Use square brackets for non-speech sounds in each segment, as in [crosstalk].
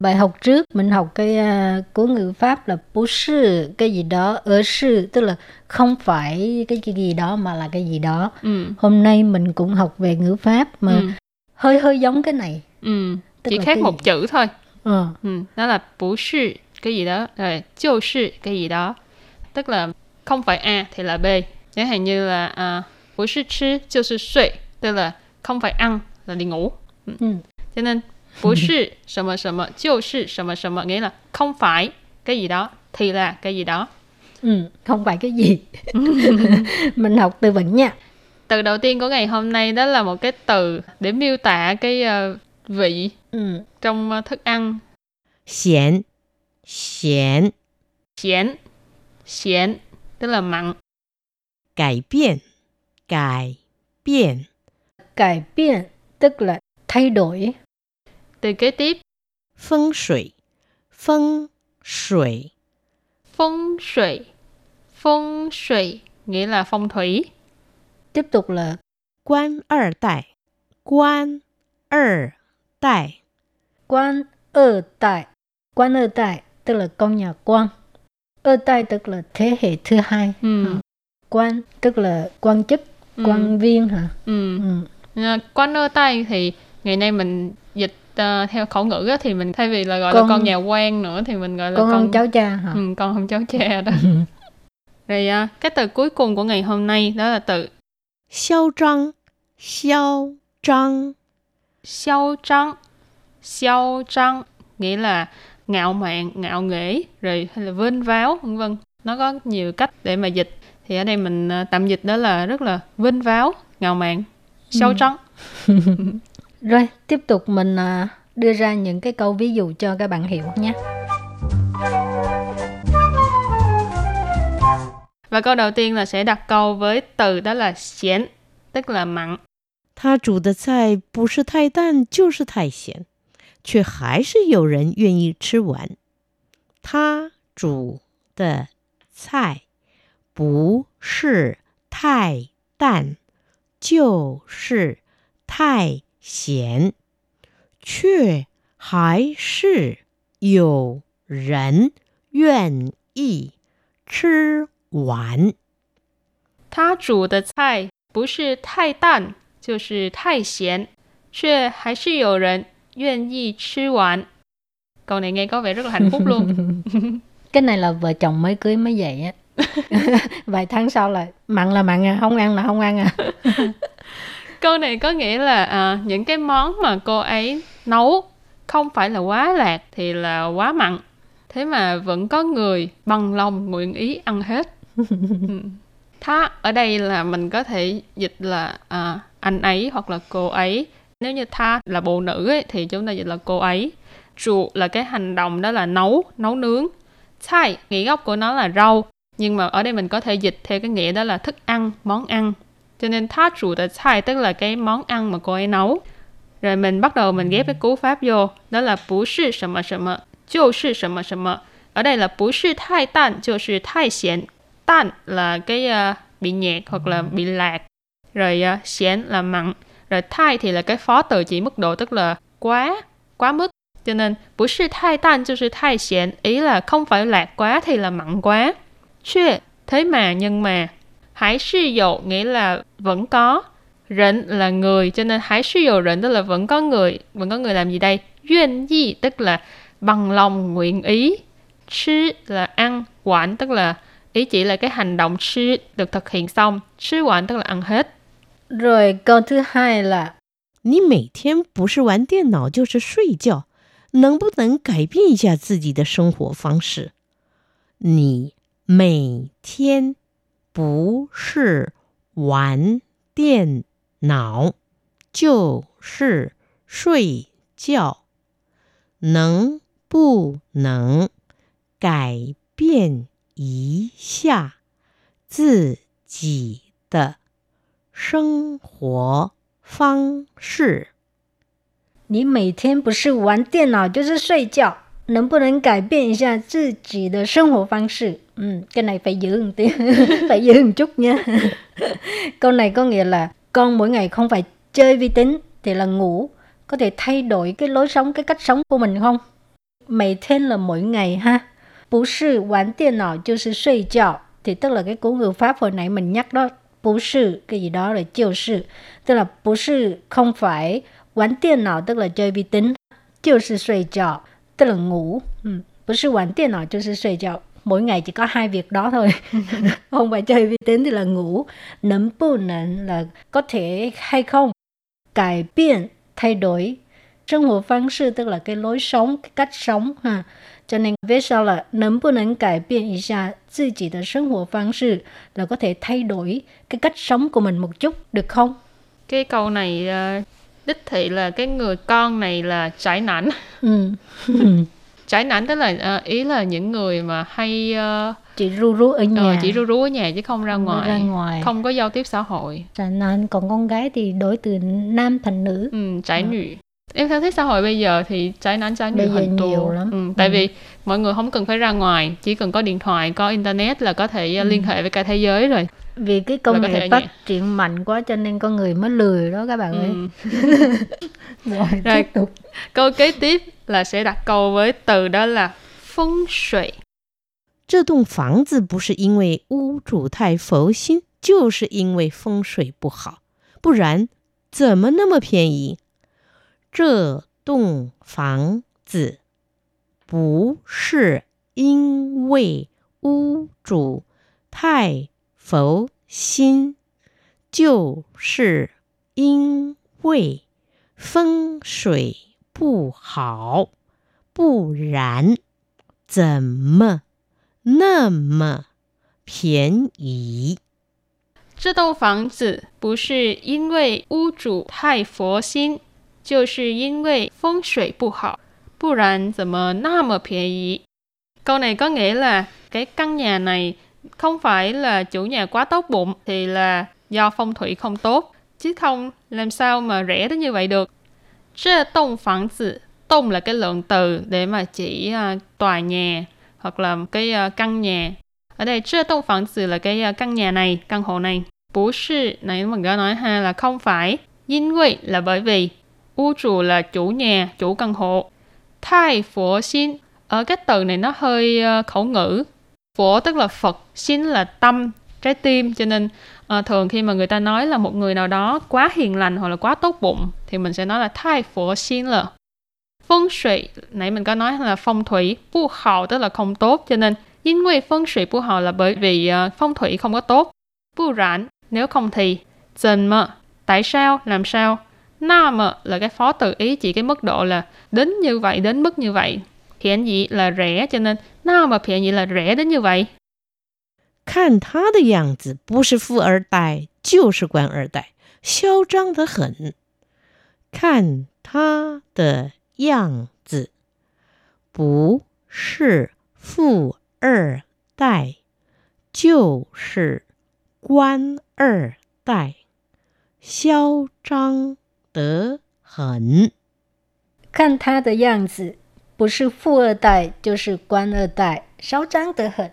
Bài học trước mình học cái uh, cố ngữ pháp là bố sư cái gì đó ở sư tức là không phải cái gì đó mà là cái gì đó. Ừ. Hôm nay mình cũng học về ngữ pháp mà Ừ. hơi hơi giống cái này. Ừ. Tức Chỉ khác một gì? chữ thôi. Ờ, Ừ. Đó là bú sư cái gì đó, rồi chiêu sư cái gì đó. Tức là không phải A thì là B. Chẳng hạn như là à, bú sư chứ, chiêu sư suy, tức là không phải ăn là đi ngủ. ừ. Cho nên bú sư, 什么什么,就是什么什么, nghĩa là không phải cái gì đó thì là cái gì đó. Ừ, không phải cái gì. mình học từ vựng nha. Từ đầu tiên của ngày hôm nay đó là một cái từ để miêu tả cái ờ, vị Ừ. trong ờ, thức ăn 咸咸 xiển xiển tức là mặn 改变改变 Cải biện tức là thay đổi. từ kế tiếp 风水风水 phong thủy phong thủy nghĩa là phong thủy Tiếp tục là 官二代官二代 quan ở tại. Quan ở tại tức là con nhà quan. Ở tại tức là thế hệ thứ hai. ừ. Ừ. Quan tức là quan chức, Ừ. quan viên hả? ừ. Ừ. À, quan ơ tay thì ngày nay mình dịch uh, theo khẩu ngữ á, thì mình thay vì là gọi con, là con nhà quan nữa thì mình gọi là con, con cháu cha hả? Ừ, con không cháu cha đó. [laughs] Rồi uh, cái từ cuối cùng của ngày hôm nay đó là từ xiao trăng, xiao trăng, xiao trăng, xiao trăng nghĩa là ngạo mạn, ngạo nghễ, rồi hay là vênh váo vân vân. Nó có nhiều cách để mà dịch. Thì ở đây mình à, tạm dịch đó là rất là vênh váo, ngạo mạn, xiao ừ. trăng. [laughs] Rồi, tiếp tục mình à, đưa ra những cái câu ví dụ cho các bạn hiểu nhé. và câu đầu tiên là sẽ đặt câu với từ đó là xiển tức là mặn 他煮的菜不是太淡就是太咸，却还是有人愿意吃完。他煮的菜不是太淡就是太 咸，却还是有人愿意吃完。他煮的菜不是太淡就是太咸，却还是有人愿意吃完。Câu này nghe có vẻ rất là hạnh phúc luôn. [laughs] Cái này là vợ chồng mới cưới mới vậy á. [laughs] [laughs] Vài tháng sau là mặn là mặn à, không ăn là không ăn à. Câu này có nghĩa là à, những cái món mà cô ấy nấu không phải là quá lạc thì là quá mặn. Thế mà vẫn có người bằng lòng nguyện ý ăn hết. [laughs] Ừ. Tha ở đây là mình có thể dịch là à, anh ấy hoặc là cô ấy. Nếu như tha là bộ nữ ấy, thì chúng ta dịch là cô ấy. Trụ là cái hành động đó là nấu, nấu nướng. Chai, nghĩa gốc của nó là rau. Nhưng mà ở đây mình có thể dịch theo cái nghĩa đó là thức ăn, món ăn. Cho nên ta chủ tức là cái món ăn mà cô ấy nấu. Rồi mình bắt đầu mình ghép cái cú pháp vô, đó là bú sư sầm mờ sầm mờ, chiêu sư sầm mờ sầm mờ. Ở đây là bú sư thai tàn, chiêu sư thai xiển. Tàn là cái uh, bị nhạt hoặc là bị lạc. Rồi ờ, uh, xiển là mặn. Rồi thai thì là cái phó từ chỉ mức độ tức là quá, quá mức. Cho nên bú sư thai tàn, chiêu sư thai xiển. Ý là không phải lạc quá thì là mặn quá. Chuyện thế mà nhưng mà hãy sư dụ nghĩa là vẫn có rỉnh là người cho nên hãy sư dụ rỉnh tức là vẫn có người vẫn có người làm gì đây duyên yi tức là bằng lòng nguyện ý chứ là ăn quản tức là ý chỉ là cái hành động chứ được thực hiện xong chứ quản tức là ăn hết Rồi câu thứ hai là 你每天不是玩电脑就是睡觉，能不能改变一下自己的生活方式？你每天 不是玩电脑就是睡觉，能不能改变一下自己的生活方式。你每天不是玩电脑就是睡觉，能不能改变一下自己的生活方式? Ừ, cái này phải giữ một tí, phải giữ một chút nha. Câu [laughs] [laughs] này có nghĩa là con mỗi ngày không phải chơi vi tính thì là ngủ, có thể thay đổi cái lối sống, cái cách sống của mình không?每天 là mỗi ngày ha. 不是玩电脑就是睡觉 thì tức là cái cú ngữ pháp hồi nãy mình nhắc đó. 不是 cái gì đó là 就是, tức là 不是 không phải Quán điện não tức là chơi vi tính, 就是睡觉 tức là ngủ. Ừ. bữa sư quản tiền nói cho sư mỗi ngày chỉ có hai việc đó thôi. [laughs] Không phải chơi vi tính thì là ngủ nấm bù nần là có thể hay không. Cải biến thay đổi. Sinh hoạt phương 式 tức là cái lối sống cái cách sống ha. Cho nên về sau là nấm bù nần cải biến ý ra tự chỉ là sinh hoạt phương 式 là có thể thay đổi cái cách sống của mình một chút được không? Cái câu này uh đích thị là cái người con này là trải nảnh. Ừ. [laughs] trải nảnh tức là uh, ý là những người mà hay uh, chỉ ru rú ở nhà. uh, chỉ ru rú ở nhà chứ không ra không ngoài. ra ngoài. Không có giao tiếp xã hội. Trải nảnh còn con gái thì đổi từ nam thành nữ. Ừ, trải ừ. nữ em thấy xã hội bây giờ thì trái nắng trái nữ hình nhiều lắm. Ừ, tại ừ. vì mọi người không cần phải ra ngoài chỉ cần có điện thoại có internet là có thể ừ. liên hệ với cả thế giới rồi vì cái công nghệ phát triển mạnh quá cho nên con người mới lười đó các bạn ơi ừ. [laughs] rồi, rồi tiếp tục câu kế tiếp là sẽ đặt câu với từ đó là phong水这栋房子不是因为屋主太佛心，就是因为风水不好，不然怎么那么便宜？这栋房子不是因为屋主太 佛心，就是因为风水不好，不然怎么那么便宜？这栋房子不是因为屋主太佛心，就是因为风水不好，不然怎么那么便宜？Câu này có nghĩa là cái căn nhà này không phải là chủ nhà quá tốt bụng thì là do phong thủy không tốt chứ không làm sao mà rẻ đến như vậy được. Chứ tông phẳng tử, tông là cái lượng từ để mà chỉ uh, tòa nhà hoặc là cái uh, căn nhà. Ở đây chứ tông phẳng tử là cái uh, căn nhà này, căn hộ này. Bố sư, nãy mình đã nói ha là không phải. 因为 là bởi vì. U chủ là chủ nhà, chủ căn hộ. Thai phổ xin. Ở cái từ này nó hơi uh, khẩu ngữ phổ tức là phật xin là tâm trái tim. Cho nên à, thường khi mà người ta nói là một người nào đó quá hiền lành hoặc là quá tốt bụng thì mình sẽ nói là thai phổ xin là phong thủy nãy mình có nói là phong thủy bu hào tức là không tốt. Cho nên Yin vì phong thủy bu hào là bởi vì uh, phong thủy không có tốt. Bu rãn nếu không thì dần mơ tại sao làm sao? Na mơ là cái phó tự ý chỉ cái mức độ là đến như vậy đến mức như vậy. 便宜 là rẻ cho nên 那么便宜 là rẻ đến như vậy. 看他的样子，不是富二代就是官二代，嚣张得很。看他的样子，不是富二代就是官二代，嚣张得很。看他的样子。 不是富二代就是官二代, sáu tráng [laughs] tự hình.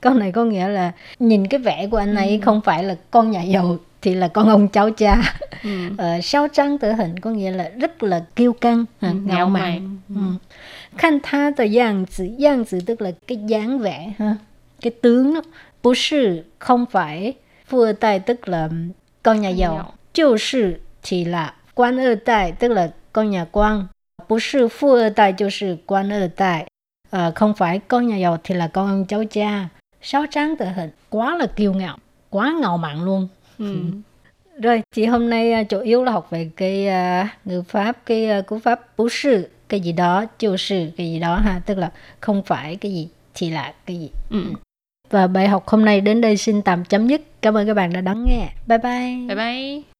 Câu này có nghĩa là nhìn cái vẻ của anh ấy ừ. không phải là con nhà giàu thì là con ông cháu cha. Ừ. Ờ, sáu tráng tự hình có nghĩa là rất là kiêu căng, ừ, ngạo mạn. Ừ. Khanh tha tờ dạng tử, dạng tử tức là cái dáng vẻ, ha, cái tướng đó. Bú sư không phải,富二代 tức là con nhà giàu, 就是 thì là quan 二代 tức là con nhà quan 不是富二代就是官二代，ờ, không phải con nhà giàu thì là con ông cháu cha. Sáu tráng tự hình, quá là kiêu ngạo, quá ngạo mạn luôn. Ừ. Rồi, chị hôm nay uh, chủ yếu là học về cái uh, ngữ pháp, cái uh, cú pháp bú sư, cái gì đó, chiêu sư, cái gì đó ha, tức là không phải cái gì thì là cái gì. Ừ. Và bài học hôm nay đến đây xin tạm chấm dứt. Cảm ơn các bạn đã đón nghe. Bye bye. Bye bye.